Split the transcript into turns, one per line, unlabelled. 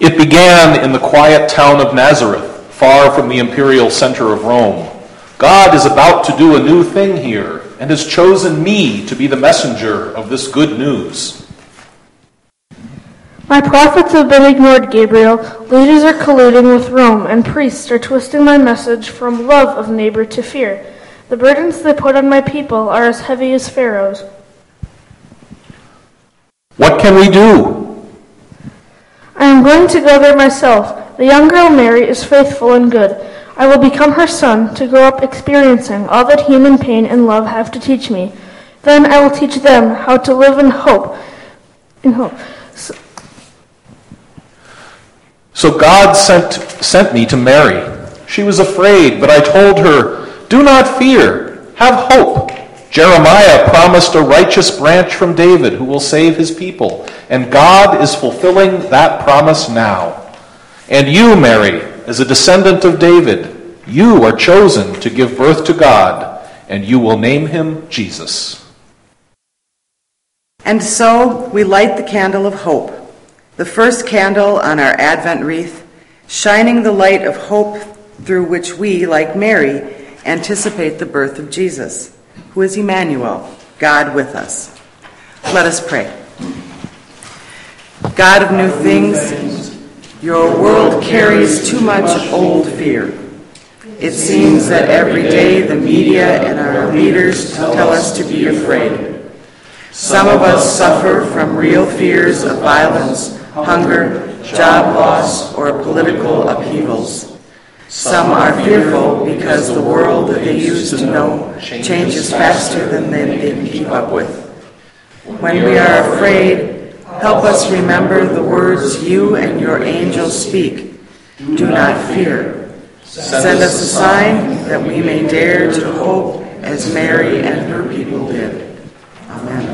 It began in the quiet town of Nazareth, far from the imperial center of Rome. God is about to do a new thing here and has chosen me to be the messenger of this good news.
My prophets have been ignored, Gabriel. Leaders are colluding with Rome, and priests are twisting my message from love of neighbor to fear. The burdens they put on my people are as heavy as Pharaoh's.
What can we do?
Going to go there myself. The young girl Mary is faithful and good. I will become her son to grow up experiencing all that human pain and love have to teach me. Then I will teach them how to live in hope. In hope. So,
So God sent, sent me to Mary. She was afraid, but I told her, Do not fear, have hope. Jeremiah promised a righteous branch from David who will save his people, and God is fulfilling that promise now. And you, Mary, as a descendant of David, you are chosen to give birth to God, and you will name him Jesus.
And so we light the candle of hope, the first candle on our Advent wreath, shining the light of hope through which we, like Mary, anticipate the birth of Jesus, who is Emmanuel, God with us. Let us pray. God of new things, your world carries too much old fear. It seems that every day the media and our leaders tell us to be afraid. Some of us suffer from real fears of violence, hunger, job loss, or political upheavals. Some are fearful because the world that they used to know changes faster than they can keep up with. When we are afraid, help us remember the words you and your angels speak. Do not fear. Send us a sign that we may dare to hope as Mary and her people did. Amen.